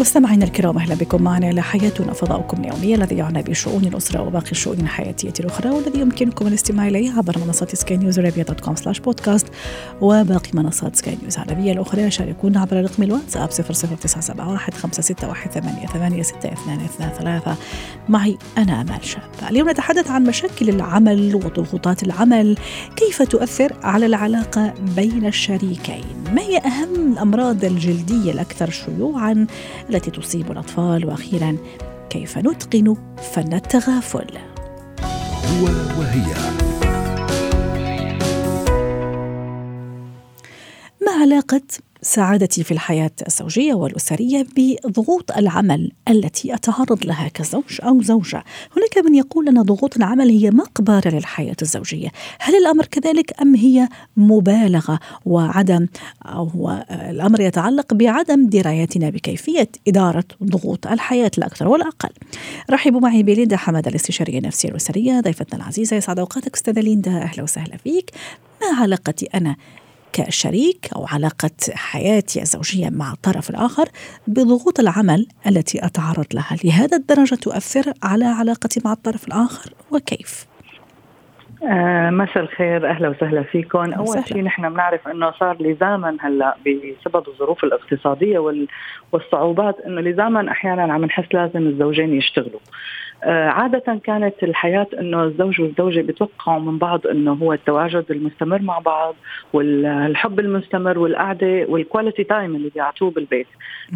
مستمعينا الكرام أهلا بكم معنا على حياتنا فضاؤكم اليومي الذي يعنى بشؤون الأسرة وباقي الشؤون الحياتية الأخرى والذي يمكنكم الاستماع إليه عبر منصة سكاي نيوز عربيه dot com slash podcast وباقي منصات سكاي نيوز العربية الأخرى. شاركونا عبر رقم الواتساب 00971 561 88 623 معي أنا آمال شاب. اليوم نتحدث عن مشاكل العمل وضغوطات العمل. كيف تؤثر على العلاقة بين الشريكين؟ ما هي أهم الأمراض الجلدية الأكثر شيوعا التي تصيب الأطفال؟ وأخيرا كيف نتقن فن التغافل؟ هو وهي. ما علاقة سعادتي في الحياة الزوجية والأسرية بضغوط العمل التي أتعرض لها كزوج أو زوجة. هناك من يقول أن ضغوط العمل هي مقبرة للحياة الزوجية. هل الأمر كذلك أم هي مبالغة وعدم أو هو الأمر يتعلق بعدم درايتنا بكيفية إدارة ضغوط الحياة لا أكثر ولا أقل رحبوا معي بليندا حمد الاستشارية النفسية الأسرية ضيفتنا العزيزة يسعد أوقاتك أستاذة ليندا أهلا وسهلا فيك. ما علاقتي أنا كشريك أو علاقة حياتي الزوجية مع الطرف الآخر بضغوط العمل التي أتعرض لها. لهذا الدرجة تؤثر على علاقتي مع الطرف الآخر وكيف؟ آه مساء الخير أهلا وسهلا فيكم. أول شيء نحن بنعرف إنه صار لزاما هلأ بسبب الظروف الاقتصادية والصعوبات إنه لزاما أحيانا عم نحس لازم الزوجين يشتغلوا. عادة كانت الحياة إنه الزوج والزوجة بيتوقعوا من بعض إنه هو التواجد المستمر مع بعض والحب المستمر والقعدة وال quality time اللي بيعطوه بالبيت.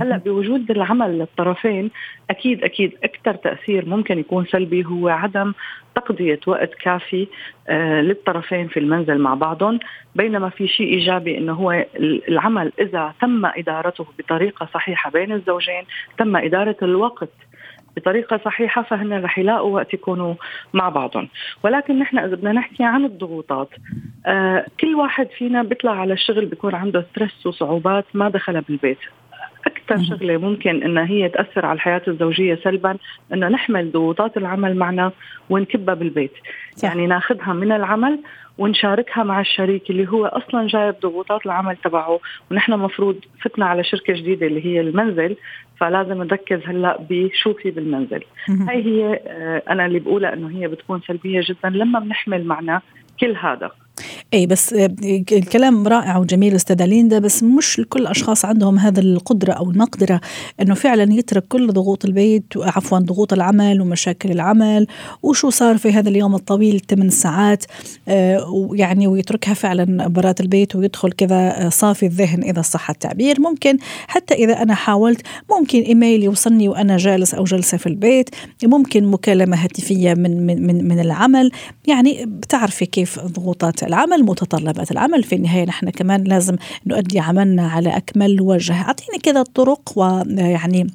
هلأ بوجود العمل للطرفين أكيد أكيد أكثر تأثير ممكن يكون سلبي هو عدم تقضية وقت كافي آه للطرفين في المنزل مع بعضهم بينما في شيء إيجابي أنه هو العمل إذا تم إدارته بطريقة صحيحة بين الزوجين تم إدارة الوقت بطريقة صحيحة فهن رح يلاقوا وقت يكونوا مع بعضهم. ولكن نحن إذا بدنا نحكي عن الضغوطات آه كل واحد فينا بيطلع على الشغل بيكون عنده ستريس وصعوبات ما دخلها بالبيت. أكثر شغلة ممكن إنها هي تأثر على الحياة الزوجية سلبا إنه نحمل ضغوطات العمل معنا ونكبها بالبيت. صح. يعني ناخذها من العمل ونشاركها مع الشريك اللي هو أصلا جايب ضغوطات العمل تبعه. ونحن مفروض فتنا على شركة جديدة اللي هي المنزل فلازم نركز هلأ بشو في بالمنزل. هاي هي آه، أنا اللي بقولها إنه هي بتكون سلبية جدا لما بنحمل معنا كل هذا. اي بس آه، الكلام رائع وجميل أستاذة ليندا بس مش كل الاشخاص عندهم هذا القدرة أو المقدرة إنه فعلا يترك كل ضغوط البيت عفوا ضغوط العمل ومشاكل العمل وشو صار في هذا اليوم الطويل 8 ساعات آه، ويعني ويتركها فعلا برات البيت ويدخل كذا آه، صافي الذهن إذا صح التعبير. ممكن حتى إذا أنا حاولت ممكن إيميل يوصلني وأنا جالس أو جلسة في البيت ممكن مكالمة هاتفية من من من, من العمل. يعني بتعرفي كيف ضغوطات العمل متطلبات العمل. في النهاية نحن كمان لازم نؤدي عملنا على أكمل وجه. أعطيني كذا طرق ويعني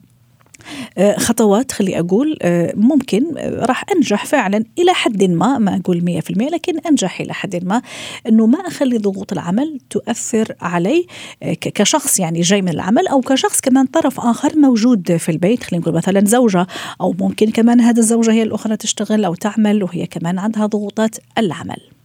آه، خطوات خلي أقول آه، ممكن آه، راح أنجح فعلا إلى حد ما ما أقول مية في المية لكن أنجح إلى حد ما. أنه ما أخلي ضغوط العمل تؤثر علي كشخص يعني جاي من العمل أو كشخص كمان طرف آخر موجود في البيت. خلينا نقول مثلا زوجة أو ممكن كمان هذه الزوجة هي الأخرى تشتغل أو تعمل وهي كمان عندها ضغوطات العمل.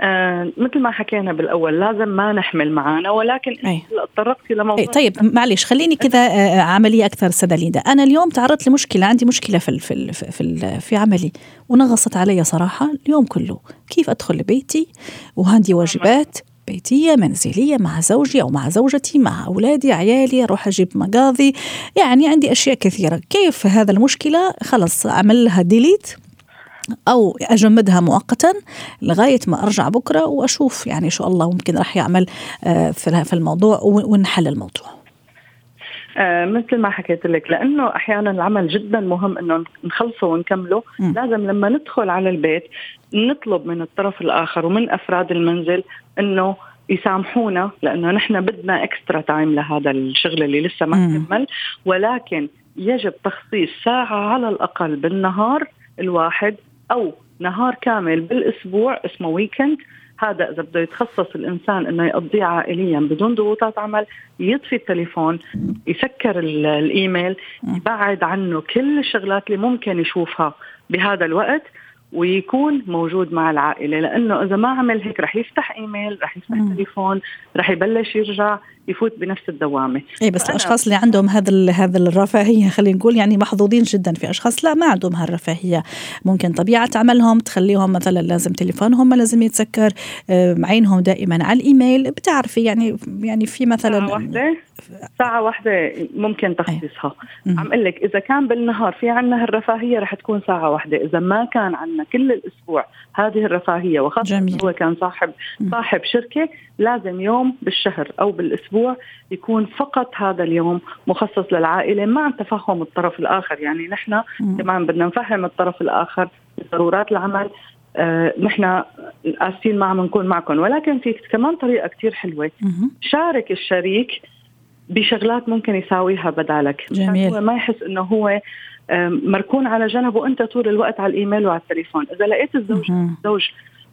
آه مثل ما حكينا بالأول لازم ما نحمل معنا ولكن أي. تطرقتي لموضوع أي طيب معلش خليني كذا آه، عملية أكثر سداليدا أنا اليوم تعرضت لمشكلة عندي مشكلة في في في, في عملي ونغصت علي صراحة اليوم كله. كيف أدخل لبيتي؟ وعندي واجبات بيتية منزلية مع زوجي أو مع زوجتي مع أولادي عيالي أروح أجيب مقاضي. يعني عندي أشياء كثيرة. كيف هذا المشكلة؟ خلص أعمل لها ديليت أو أجمدها مؤقتا لغاية ما أرجع بكرة وأشوف يعني شو الله ممكن راح يعمل آه، في الموضوع ونحل الموضوع. آه مثل ما حكيت لك لأنه أحيانا العمل جدا مهم إنه نخلصه ونكمله. م. لازم لما ندخل على البيت نطلب من الطرف الآخر ومن أفراد المنزل إنه يسامحونا لأنه نحن بدنا extra time لهذا الشغل اللي لسه ما كمل. ولكن يجب تخصيص ساعة على الأقل بالنهار الواحد أو نهار كامل بالأسبوع اسمه weekend هذا إذا بده يتخصص الإنسان إنه يقضيه عائليا بدون ضغوطات عمل يطفي التليفون يسكر الإيميل يبعد عنه كل الشغلات اللي ممكن يشوفها بهذا الوقت ويكون موجود مع العائلة. لأنه إذا ما عمل هيك رح يفتح إيميل رح يفتح. تليفون رح يبلش يرجع. يفوت بنفس الدوامة. اي بس الأشخاص اللي عندهم هذا هذا الرفاهية خلينا نقول يعني محظوظين جدا في أشخاص لا ما عندهم هالرفاهية. ممكن طبيعة عملهم تخليهم مثلا لازم تليفونهم لازم يتسكر. عينهم دائما على الإيميل. بتعرفي يعني يعني في مثلا ساعة واحدة؟ ساعة واحدة ممكن تخصيصها عم أقول لك إذا كان بالنهار في عندنا هالرفاهية رح تكون ساعة واحدة. إذا ما كان عندنا كل الأسبوع هذه الرفاهية وخاصة هو كان صاحب صاحب شركة لازم يوم بالشهر أو بالأسبوع يكون فقط هذا اليوم مخصص للعائلة مع تفهم الطرف الآخر. يعني نحن كمان بدنا نفهم الطرف الآخر ضرورات العمل. آه نحن آسفين ما عم نكون معكم ولكن في كمان طريقة كثير حلوة. شارك الشريك بشغلات ممكن يساويها بدالك. جميل. هو ما يحس إنه هو مركون على جنب وأنت طول الوقت على الإيميل وعلى التليفون. إذا لقيت الزوج الزوج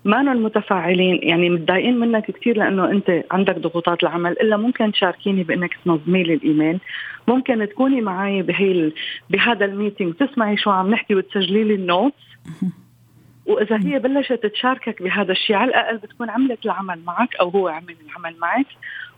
ما المتفاعلين يعني متضايقين منك كثير لأنه أنت عندك ضغوطات العمل إلا ممكن تشاركيني بأنك تنظمي لي الإيميل. ممكن تكوني معي بهي بهذا ال meeting تسمعي شو عم نحكي وتسجلي لي ال notes. وإذا هي بلشت تشاركك بهذا الشيء على الأقل بتكون عملت العمل معك أو هو عمل العمل معك.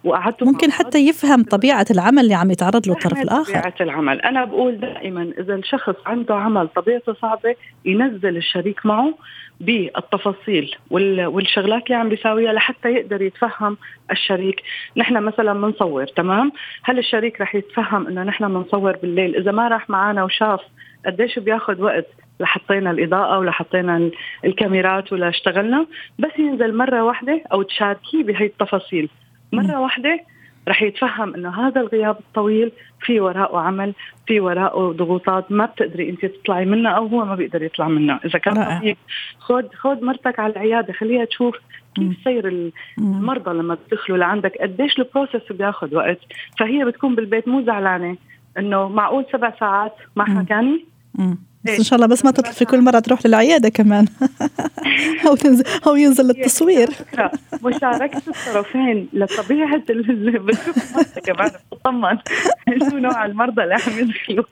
وقعدتوا ممكن حتى يفهم طبيعة العمل اللي عم يتعرض له الطرف الآخر. طبيعة العمل. أنا بقول دائما إذا الشخص عنده عمل طبيعته صعبة ينزل الشريك معه بالتفاصيل والشغلات اللي عم بيساويها لحتى يقدر يتفهم الشريك. نحن مثلا بنصور تمام؟ هل الشريك رح يتفهم إنه نحن بنصور بالليل؟ إذا ما راح معنا وشاف قديش بياخذ وقت لحطينا الإضاءة ولحطينا الكاميرات ولا اشتغلنا بس ينزل مرة واحدة أو تشاركيه بهي التفاصيل. مرة واحدة رح يتفهم إنه هذا الغياب الطويل في وراءه عمل في وراءه ضغوطات ما بتقدري أنت تطلعي منها أو هو ما بيقدر يطلع منها إذا كان طبيب خذ خذ مرتك على العيادة خليها تشوف كيف سير المرضى لما بيدخلوا لعندك قديش البروسس بياخذ وقت. فهي بتكون بالبيت مو زعلانة إنه معقول سبع ساعات ما حكاني؟ بس إن شاء الله بس ما تطلع في كل مرة تروح للعيادة كمان. أو تنزل أو ينزل للتصوير. مشاركة الطرفين لطبيعة اللي بتشوف كمان بتطمن شو نوع المرضى اللي عم يدخلوا.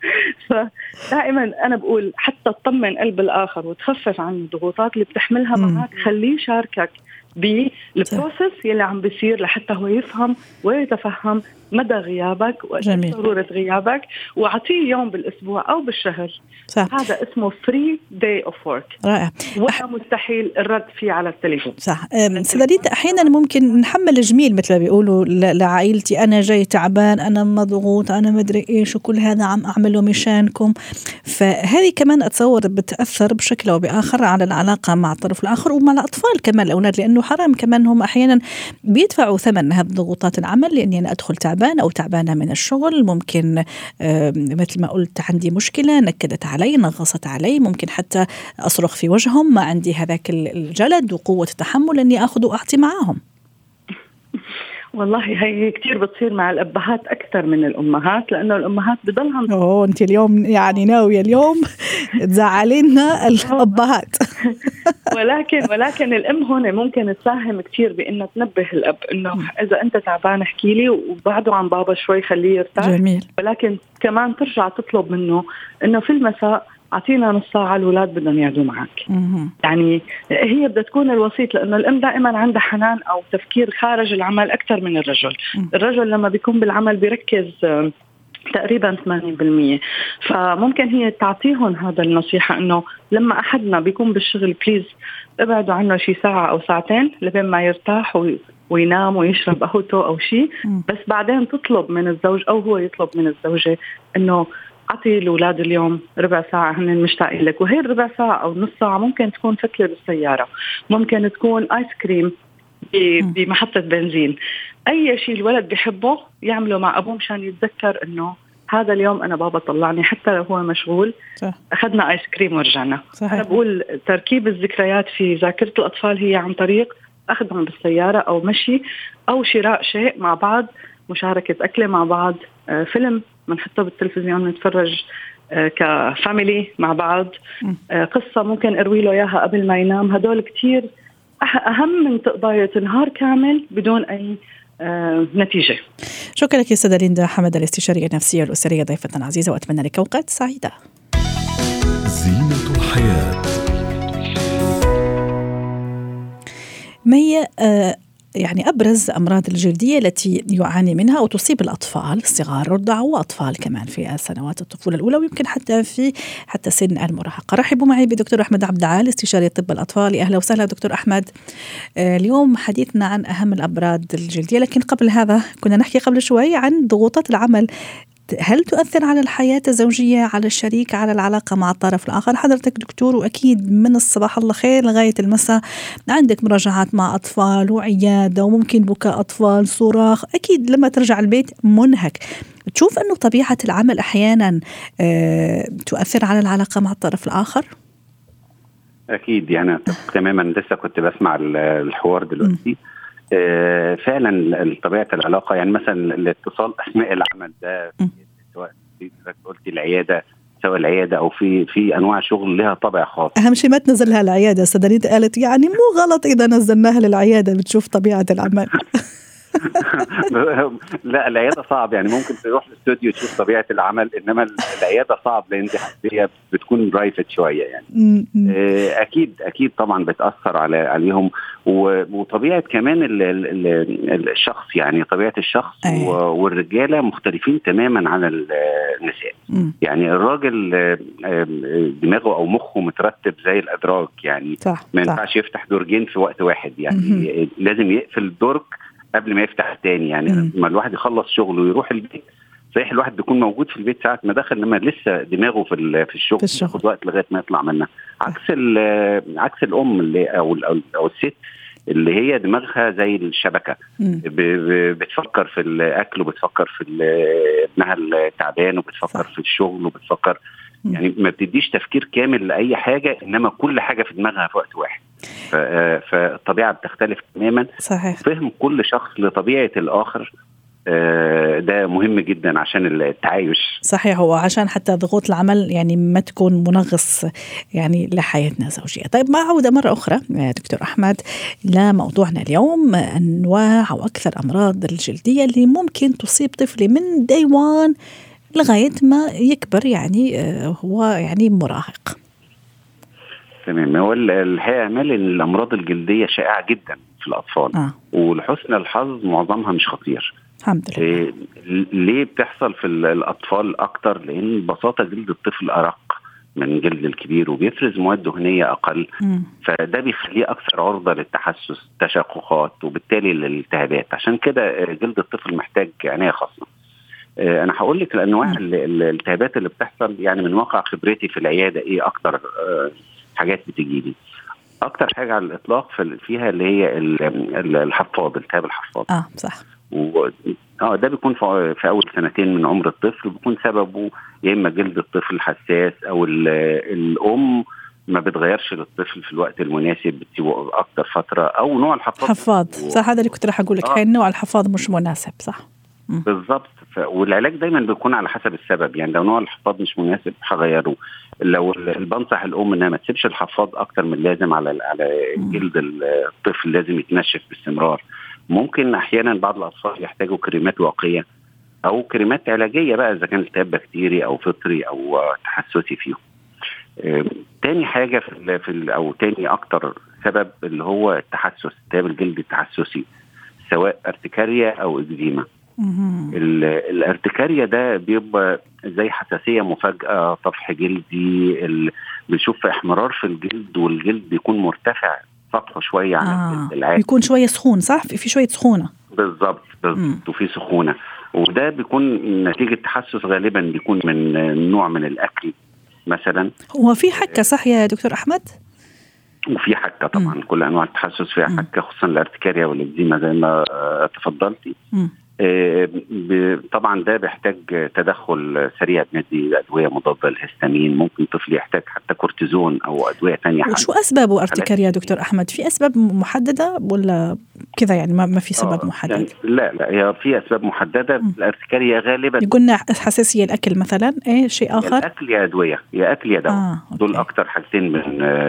فدائما أنا بقول حتى تطمن قلب الآخر وتخفف عن الضغوطات اللي بتحملها معك. خليه يشاركك بال process يلي عم بيصير لحتى هو يفهم ويتفهم مدى غيابك وضروره غيابك وأعطيه يوم بالأسبوع أو بالشهر. صح. هذا اسمه free day of work رائع. ولا مستحيل الرد فيه على التليفون. صح. سيدة أحيانا ممكن نحمل جميل مثل ما بيقولوا لعائلتي. أنا جاي تعبان أنا مضغوط أنا مدري إيش وكل هذا عم أعمله مشانكم. فهذه كمان أتصور بتأثر بشكل أو بآخر على العلاقة مع الطرف الآخر ومع الأطفال كمان الأولاد لأنه حرام كمان هم أحيانا بيدفعوا ثمن هذه ضغوطات العمل لأني أنا أدخل تعبان أو تعبانة من الشغل ممكن مثل ما قلت عندي مشكلة نكدت علي نغصت علي ممكن حتى أصرخ في وجههم ما عندي هذاك الجلد وقوة التحمل إني آخذ وأعطي معاهم. والله هي كثير بتصير مع الأبهات أكثر من الأمهات لأنه الأمهات بضلهم أوه أنت اليوم يعني ناوية اليوم تزعلينا الأبهات. ولكن ولكن الأم هون ممكن تساهم كثير بإنها تنبه الأب إنه إذا أنت تعبان احكي لي وبعده عن بابا شوي خليه يرتاح. جميل. ولكن كمان ترجع تطلب منه إنه في المساء أعطينا نص ساعة الاولاد بدهم يقعدوا معك. يعني هي بدها تكون الوسيط لأنه الأم دائما عندها حنان أو تفكير خارج العمل أكثر من الرجل. الرجل لما بيكون بالعمل بيركز تقريبا 80% فممكن هي تعطيهم هذا النصيحة إنه لما أحدنا بيكون بالشغل بليز ابعدوا عنه شي ساعة أو ساعتين لبين ما يرتاح وينام ويشرب قهوته أو شيء بس بعدين تطلب من الزوج أو هو يطلب من الزوجة إنه اعطي الاولاد اليوم ربع ساعة هن مشتاقين لك وهي الربع ساعة أو نص ساعة ممكن تكون فتله بالسيارة. ممكن تكون آيس كريم بمحطة بنزين. أي شيء الولد بحبه يعمله مع أبوه مشان يتذكر إنه هذا اليوم أنا بابا طلعني حتى لو هو مشغول صح. أخذنا آيس كريم ورجعنا. صحيح. أنا بقول تركيب الذكريات في ذاكرة الأطفال هي عن طريق أخذهم بالسيارة أو مشي أو شراء شيء مع بعض مشاركة أكلة مع بعض آه، فيلم. بنحطه بالتلفزيون نتفرج آه، كفاميلي مع بعض آه، قصة ممكن أروي له إياها قبل ما ينام هدول كثير أهم من تقضاية نهار كامل بدون أي آه نتيجة. شكرا لك أستاذة ليندا حمد الاستشاريه النفسية الاسريه ضيفتنا العزيزه وأتمنى لك أوقات سعيدة. زينة الحياة مي يعني أبرز أمراض الجلدية التي يعاني منها أو تصيب الأطفال الصغار الرضع وأطفال كمان في سنوات الطفولة الأولى ويمكن حتى في حتى سن المراهقة. رحبوا معي بدكتور أحمد عبد العال استشاري طب الأطفال. أهلا وسهلا دكتور أحمد. آه، اليوم حديثنا عن أهم الأمراض الجلدية لكن قبل هذا كنا نحكي قبل شوي عن ضغوطات العمل هل تؤثر على الحياة الزوجية على الشريك على العلاقة مع الطرف الآخر؟ حضرتك دكتور وأكيد من الصباح الله خير لغاية المساء عندك مراجعات مع أطفال وعيادة وممكن بكاء أطفال صراخ. أكيد لما ترجع البيت منهك. تشوف أنه طبيعة العمل أحيانا آه، تؤثر على العلاقة مع الطرف الآخر؟ أكيد يعني تماما لسه كنت بسمع الحوار دلوقتي. آه، فعلا طبيعة العلاقة يعني مثلا الاتصال أثناء العمل ده سواء قلت العيادة سواء العيادة أو في في أنواع شغل لها طابع خاص. أهم شيء ما تنزلها العيادة أستاذ قالت يعني مو غلط إذا نزلناها للعيادة بتشوف طبيعة العمل. لا العيادة صعب. يعني ممكن تروح الاستوديو تشوف طبيعة العمل إنما العيادة صعب لأن دي بتكون برايفت شوية يعني. آه، أكيد أكيد طبعا بتأثر على عليهم. وطبيعة كمان الشخص يعني طبيعة الشخص أيوة. والرجالة مختلفين تماما عن النساء. يعني الراجل آه، دماغه أو مخه مترتب زي الادراج يعني. صح ما ينفعش يفتح درجين في وقت واحد يعني. لازم يقفل درج قبل ما يفتح تاني. يعني لما الواحد يخلص شغله ويروح البيت صحيح الواحد بيكون موجود في البيت ساعه ما دخل إنما لسه دماغه في في الشغل ياخد وقت لغاية ما يطلع منها. عكس عكس الأم اللي أو أو الست اللي هي دماغها زي الشبكة. بتفكر في الأكل وبتفكر في ابنها التعبان وبتفكر صح. في الشغل وبتفكر يعني ما بتديش تفكير كامل لأي حاجة إنما كل حاجة في دماغها في وقت واحد. فالطبيعة بتختلف تماما. صحيح. فهم كل شخص لطبيعة الآخر آه، ده مهم جدا عشان التعايش. صحيح هو عشان حتى ضغوط العمل يعني ما تكون منغص يعني لحياتنا الزوجية. طيب ما عودة مرة أخرى يا دكتور أحمد لموضوعنا اليوم أنواع أو أكثر أمراض الجلدية اللي ممكن تصيب طفلي من داي وان لغاية ما يكبر يعني آه، هو يعني مراهق. تمام. هو الحقيقة امال ان الأمراض الجلدية شائعة جدا في الأطفال. آه. ولحسن الحظ معظمها مش خطير. الحمد لله. إيه ليه بتحصل في الأطفال أكتر؟ لأن ببساطة جلد الطفل أرق من جلد الكبير وبيفرز مواد دهنية أقل. م. فده بيخليه أكثر عرضة للتحسس تشققات وبالتالي للالتهابات. عشان كده جلد الطفل محتاج عناية خاصة. آه، أنا هقول لك الانواع الالتهابات اللي بتحصل. يعني من واقع خبرتي في العيادة إيه أكتر آه، حاجات بتجي لي؟ أكتر حاجة على الإطلاق فيها اللي هي الحفاض التهاب الحفاض. آه صح. و... آه ده بيكون في أول سنتين من عمر الطفل بيكون سببه يا إما جلد الطفل حساس أو الأم ما بتغيرش للطفل في الوقت المناسب بتسيبه أكتر فترة أو نوع الحفاض. حفاض. صح هذا اللي كنت راح أقول لك. آه. نوع الحفاض مش مناسب صح. بالظبط والعلاج دايما بيكون على حسب السبب. يعني لو نوع الحفاض مش مناسب هغيره. لو بنصح الأم إنها ما تسيبش الحفاض أكتر من لازم على على جلد الطفل لازم يتنشف باستمرار. ممكن أحيانا بعض الأطفال يحتاجوا كريمات واقية أو كريمات علاجية بقى إذا كان التهاب بكتيري أو فطري أو تحسسي فيهم. آه، تاني حاجة في, في أو تاني أكتر سبب اللي هو التحسس التهاب الجلد التحسسي سواء ارتكاريا أو اكزيما الارتكاريا ده بيبقى زي حساسية مفاجأة طفح جلدي بنشوف احمرار في الجلد والجلد بيكون مرتفع سطحه شوية عن آه. الجلد العادي. بيكون شوية سخون صح؟ في شوية سخونة. بالظبط بالظبط. وفي سخونة. وده بيكون نتيجة تحسس غالبا بيكون من نوع من الأكل مثلا. هو في حكة صح يا دكتور أحمد؟ وفي حكة طبعا. م. كل أنواع التحسس فيها حكة خصوصا الأرتكاريا والاكزيما زي ما تفضلتي. م. آه، طبعا ده بيحتاج تدخل سريع بندي أدوية مضادة للهستامين. ممكن طفل يحتاج حتى كورتيزون أو أدوية ثانية وشو أسبابه؟ أرتكاريا دكتور أحمد في أسباب محددة ولا كذا يعني ما, في سبب آه محدد؟ يعني لا لا هي في أسباب محددة. الارتكاريه غالبا قلنا حساسية الأكل مثلا إيه شيء آخر؟ الأكل يا أدوية يا أكل يا دواء. آه دول أكثر حاجتين بن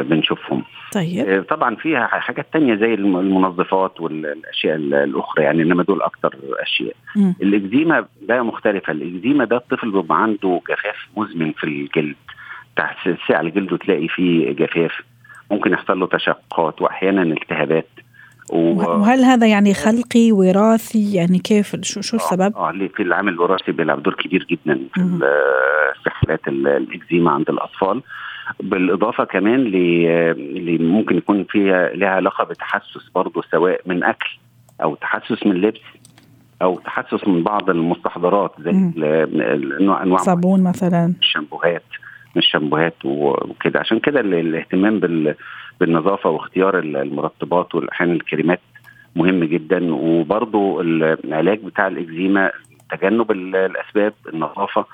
بنشوفهم. طيب. آه، طبعا فيها حاجات تانية زي المنظفات والأشياء الأخرى يعني إنما دول أكثر أشياء الإكزيما ده مختلفة. الإكزيما ده الطفل بيبقى عنده جفاف مزمن في الجلد. تحت على جلده تلاقي فيه جفاف. ممكن يحصل له تشققات وأحيانا التهابات. وهل هذا يعني خلقي وراثي؟ يعني كيف؟ شو شو السبب؟ آه, آه في العامل الوراثي بيلعب دور كبير جدا في في حالات الإكزيما عند الأطفال. بالإضافة كمان اللي ممكن يكون فيها لها علاقة بتحسس برضه سواء من أكل أو تحسس من لبس. أو تحسس من بعض المستحضرات زي أنواع صابون مثلا. الشامبوهات الشامبوهات وكده. عشان كده الاهتمام بالنظافة واختيار المرطبات والأحيان الكريمات مهم جدا. وبرضو العلاج بتاع الإكزيما تجنب الأسباب النظافة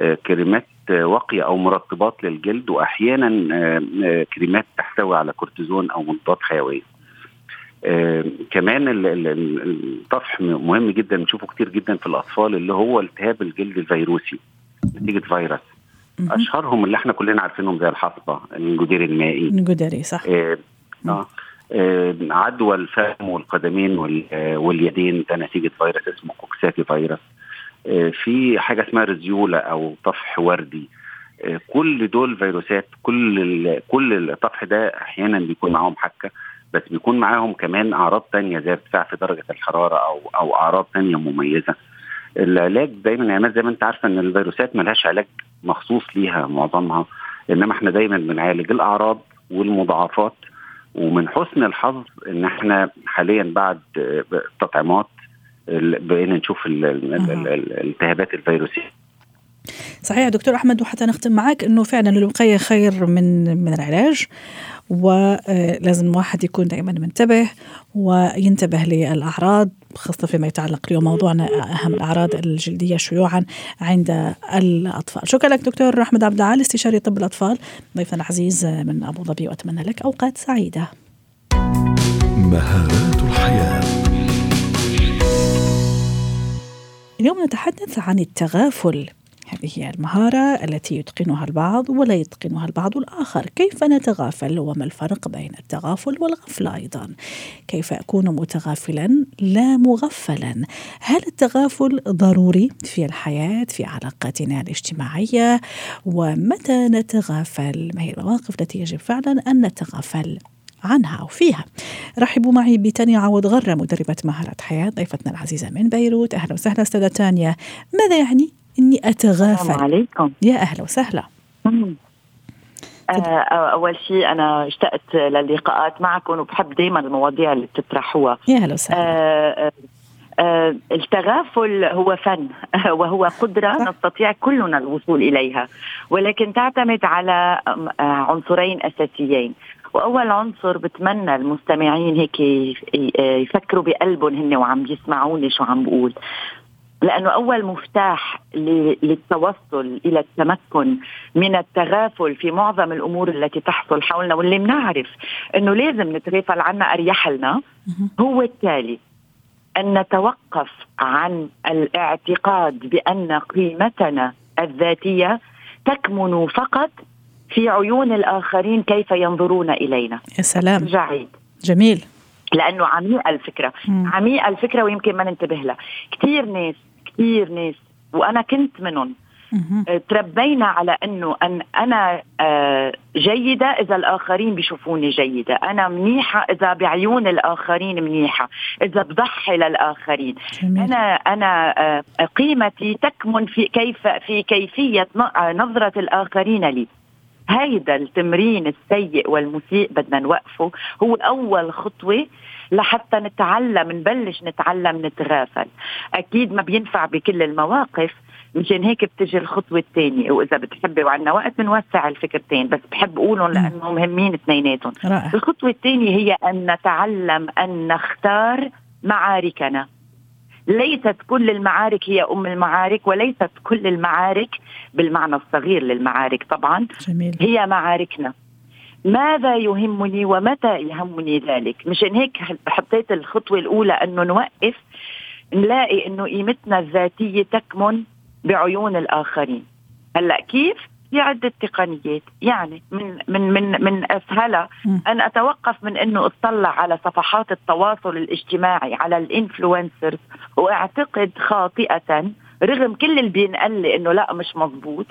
آه، كريمات واقية أو مرطبات للجلد واحيانا آه، آه، كريمات تحتوي على كورتيزون أو مضادات حيوية. كمان الطفح مهم جدا نشوفه كتير جدا في الأطفال اللي هو التهاب الجلد الفيروسي نتيجة فيروس. أشهرهم اللي إحنا كلنا عارفينهم زي الحصبة الجدير المائي. الجدري صح. آه, آه, آه عدوى الفم والقدمين واليدين ده نتيجة فيروس اسمه كوكساتي فيروس. آه في حاجة اسمها رزيولا أو طفح وردي. آه كل دول فيروسات كل كل الطفح ده أحيانا بيكون معاهم حكه بس بيكون معاهم كمان أعراض تانية زي ارتفاع في درجة الحرارة أو أو أعراض تانية مميزة. العلاج دايما يعني زي ما أنت عارفة إن الفيروسات ملهاش علاج مخصوص ليها معظمها إنما إحنا دايما بنعالج الأعراض والمضاعفات. ومن حسن الحظ إن إحنا حاليا بعد التطعيمات بقينا نشوف الالتهابات الفيروسية. صحيح دكتور أحمد وحتى نختم معك إنه فعلا الوقايه خير من من العلاج ولازم الواحد يكون دائما منتبه وينتبه للأعراض خاصة فيما يتعلق اليوم موضوعنا أهم الأعراض الجلدية شيوعا عند الأطفال. شكرا لك دكتور أحمد عبد العال استشاري طب الأطفال ضيفنا العزيز من أبو ظبي وأتمنى لك أوقات سعيدة. مهارات الحياة. اليوم نتحدث عن التغافل. هذه هي المهارة التي يتقنها البعض ولا يتقنها البعض الآخر. كيف نتغافل وما الفرق بين التغافل والغفلة أيضا؟ كيف أكون متغافلا لا مغفلا؟ هل التغافل ضروري في الحياة في علاقاتنا الاجتماعية؟ ومتى نتغافل؟ ما هي المواقف التي يجب فعلا أن نتغافل عنها أو فيها؟ رحبوا معي بتانيا عوض غرة مدربة مهارات حياة ضيفتنا العزيزة من بيروت. أهلا وسهلا أستاذة تانيا ماذا يعني إني أتغافل. السلام عليكم. يا أهلا وسهلا. آه، أول شيء أنا اشتقت للقاءات معكم وبحب دائما المواضيع اللي بتطرحوها. يا أهلا وسهلا. آه آه التغافل هو فن وهو قدرة. نستطيع كلنا الوصول إليها ولكن تعتمد على آه، عنصرين أساسيين. وأول عنصر بتمنى المستمعين هيك يفكروا بقلبهم هن وعم يسمعوني شو عم بقول. لأنه أول مفتاح للتوصل إلى التمكن من التغافل في معظم الأمور التي تحصل حولنا واللي بنعرف إنه لازم نتغافل عنها اريح لنا هو التالي أن نتوقف عن الاعتقاد بأن قيمتنا الذاتية تكمن فقط في عيون الآخرين كيف ينظرون إلينا. يا سلام. جعيد. جميل. لأنه عميقه الفكرة عميقه الفكرة ويمكن ما ننتبه لها كثير ناس كثير ناس وأنا كنت منهم آه، تربينا على إنه أن أنا آه، جيدة إذا الآخرين بيشوفوني جيدة، أنا منيحة إذا بعيون الآخرين منيحة، إذا بضحي للآخرين. جميل. أنا أنا آه، قيمتي تكمن في كيف في كيفية نظرة الآخرين لي. هيدا التمرين السيء والمسيء بدنا نوقفه. هو اول خطوة لحتى نتعلم نبلش نتعلم نتغافل. أكيد ما بينفع بكل المواقف مشان هيك بتجي الخطوة الثانية. وإذا بتحبي وعندنا وقت بنوسع الفكرتين بس بحب أقولهم لأنهم مهمين اثنيناتهم. الخطوة الثانية هي أن نتعلم أن نختار معاركنا. ليست كل المعارك هي أم المعارك وليست كل المعارك بالمعنى الصغير للمعارك طبعا جميل. هي معاركنا ماذا يهمني ومتى يهمني ذلك مشان هيك حطيت الخطوة الأولى أنه نوقف نلاقي أنه قيمتنا الذاتية تكمن بعيون الآخرين هلأ كيف؟ في عدة تقنيات. يعني من من من من أسهلها أن أتوقف من إنه أطلع على صفحات التواصل الاجتماعي على الإنفلونسرز وأعتقد خاطئة رغم كل اللي بينقال لي إنه لا مش مزبوط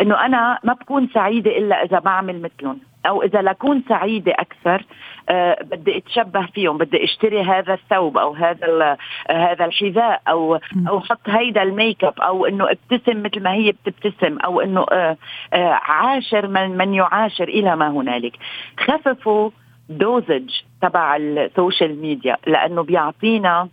إنه أنا ما بكون سعيدة إلا إذا بعمل مثلهم أو إذا لكون سعيدة أكثر أه بدي أتشبه فيهم بدي أشتري هذا الثوب أو هذا هذا الحذاء أو أو حط هيدا الميك اب أو إنه ابتسم مثل ما هي بتبتسم أو إنه أه أه عاشر من من يعاشر إلى ما هنالك. خففوا dosage تبع ال social media لأنه بيعطينا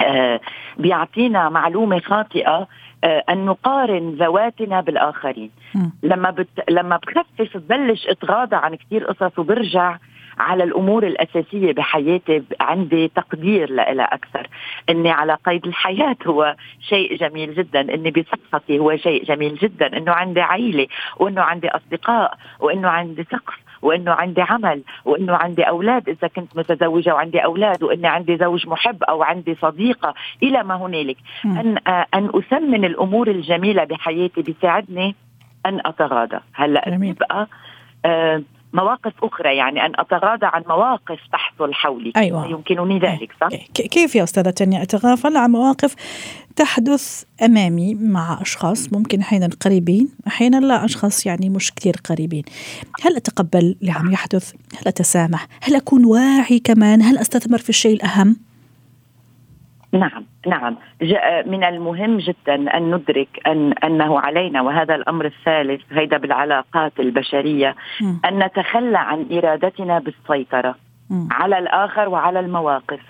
آه بيعطينا معلومة خاطئة آه، أن نقارن ذواتنا بالآخرين. م. لما بت... لما بخفف ببلش اتغاضى عن كثير قصص وبرجع على الأمور الأساسية بحياتي عندي تقدير لها أكثر. إني على قيد الحياة هو شيء جميل جدا. إني بصحتي هو شيء جميل جدا. إنه عندي عائله وإنه عندي أصدقاء وإنه عندي سقف وإنه عندي عمل وإنه عندي أولاد إذا كنت متزوجة وعندي أولاد واني عندي زوج محب أو عندي صديقة إلى ما هنالك. أن أن اثمن الأمور الجميلة بحياتي بيساعدني أن أتغاضى. هلأ بيبقى آه مواقف أخرى يعني أن أتغاضى عن مواقف تحصل حولي. أيوة. يمكنني ذلك صح؟ كيف يا أستاذة تانية؟ أتغافل عن مواقف تحدث أمامي مع أشخاص ممكن أحيانا قريبين أحيانا لا أشخاص يعني مش كثير قريبين. هل أتقبل اللي عم يحدث؟ هل أتسامح؟ هل أكون واعي كمان؟ هل أستثمر في الشيء الأهم؟ نعم نعم. من المهم جدا أن ندرك أن أنه علينا وهذا الأمر الثالث هيدا بالعلاقات البشرية. أن نتخلى عن إرادتنا بالسيطرة. على الآخر وعلى المواقف.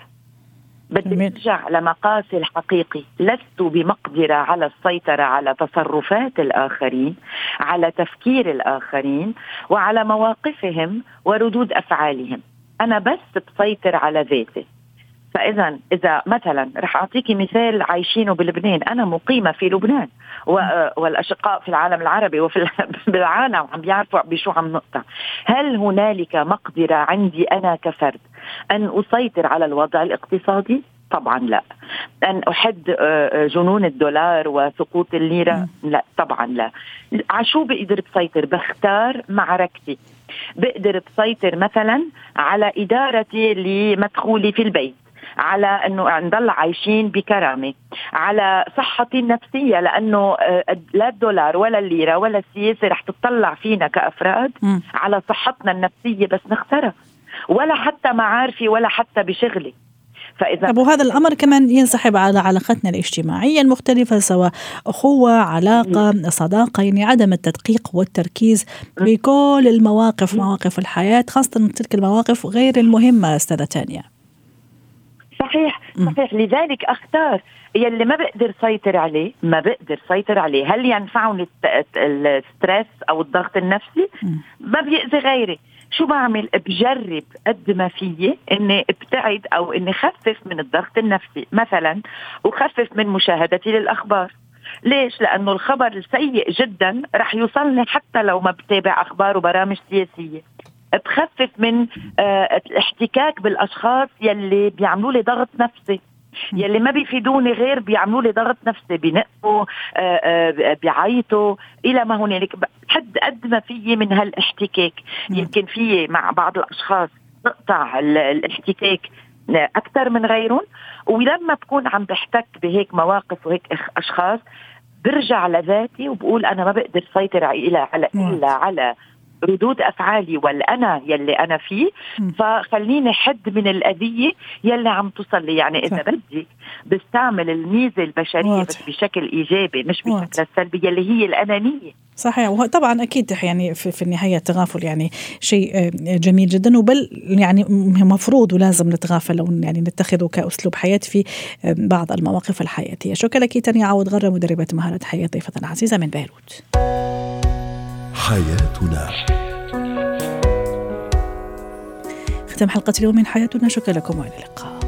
بدي أرجع لمقاسي الحقيقي. لست بمقدرة على السيطرة على تصرفات الآخرين على تفكير الآخرين وعلى مواقفهم وردود أفعالهم. أنا بس بسيطر على ذاتي. فإذا إذا مثلا رح اعطيكي مثال عايشينه بلبنان أنا مقيمة في لبنان والأشقاء في العالم العربي وفي بالعالم عم بيعرفوا بشو عم نقطع. هل هنالك مقدرة عندي أنا كفرد أن أسيطر على الوضع الاقتصادي؟ طبعا لا. أن أحد جنون الدولار وسقوط الليرة؟ لا طبعا لا. عشو بقدر بسيطر؟ بختار معركتي. بقدر بسيطر مثلا على إدارتي لمدخولي في البيت. على إنه نضل عايشين بكرامة على صحتي النفسية لأنه آه، لا الدولار ولا الليرة ولا السياسة رح تطلع فينا كأفراد م. على صحتنا النفسية بس نخسرها ولا حتى معارفي ولا حتى بشغلي. فإذا طب وهذا الأمر كمان ينسحب على علاقتنا الاجتماعية المختلفة سواء أخوة علاقة صداقه يعني عدم التدقيق والتركيز بكل المواقف مواقف الحياة خاصة تلك المواقف غير المهمة أستاذة تانيا صحيح صحيح. لذلك أختار يلي ما بقدر سيطر عليه ما بقدر سيطر عليه. هل ينفعني الستريس أو الضغط النفسي؟ ما بيأذي غيري. شو بعمل؟ بجرب قد ما فيي إني أبتعد أو إني خفف من الضغط النفسي مثلا وخفف من مشاهدتي للأخبار. ليش؟ لأنه الخبر السيء جدا رح يوصلني حتى لو ما بتابع أخبار وبرامج سياسية. تخفف من آه، الاحتكاك بالأشخاص يلي بيعملوا لي ضغط نفسي. يلي ما بيفيدوني غير بيعملوا لي ضغط نفسي بنقوا آه، آه، بيعيطوا إلى ما هنالك حد قد ما فيي من هالاحتكاك. يمكن فيي مع بعض الأشخاص تقطع الاحتكاك أكثر من غيرهم. ولما بكون عم بحتك بهيك مواقف وهيك أشخاص برجع لذاتي وبقول أنا ما بقدر سيطر على إلا على ردود أفعالي والأنا يلي أنا فيه فخليني حد من الأذية يلي عم توصل لي يعني إذا بدي بستعمل الميزة البشرية واضح. بس بشكل إيجابي مش بشكل سلبي يلي هي الأنانية. صحيح. وطبعا أكيد يعني في, في النهاية التغافل يعني شيء آه، جميل جدا. وبل يعني مفروض ولازم نتغافل أو يعني نتخذه كأسلوب حياه في آه، بعض المواقف الحياتية. شكرا لك تانيا عوض غرة مدربة مهارة حياة ضيفتنا العزيزة من بيروت. حياتنا. ختام حلقة اليوم من حياتنا. شكرا لكم وإلى اللقاء.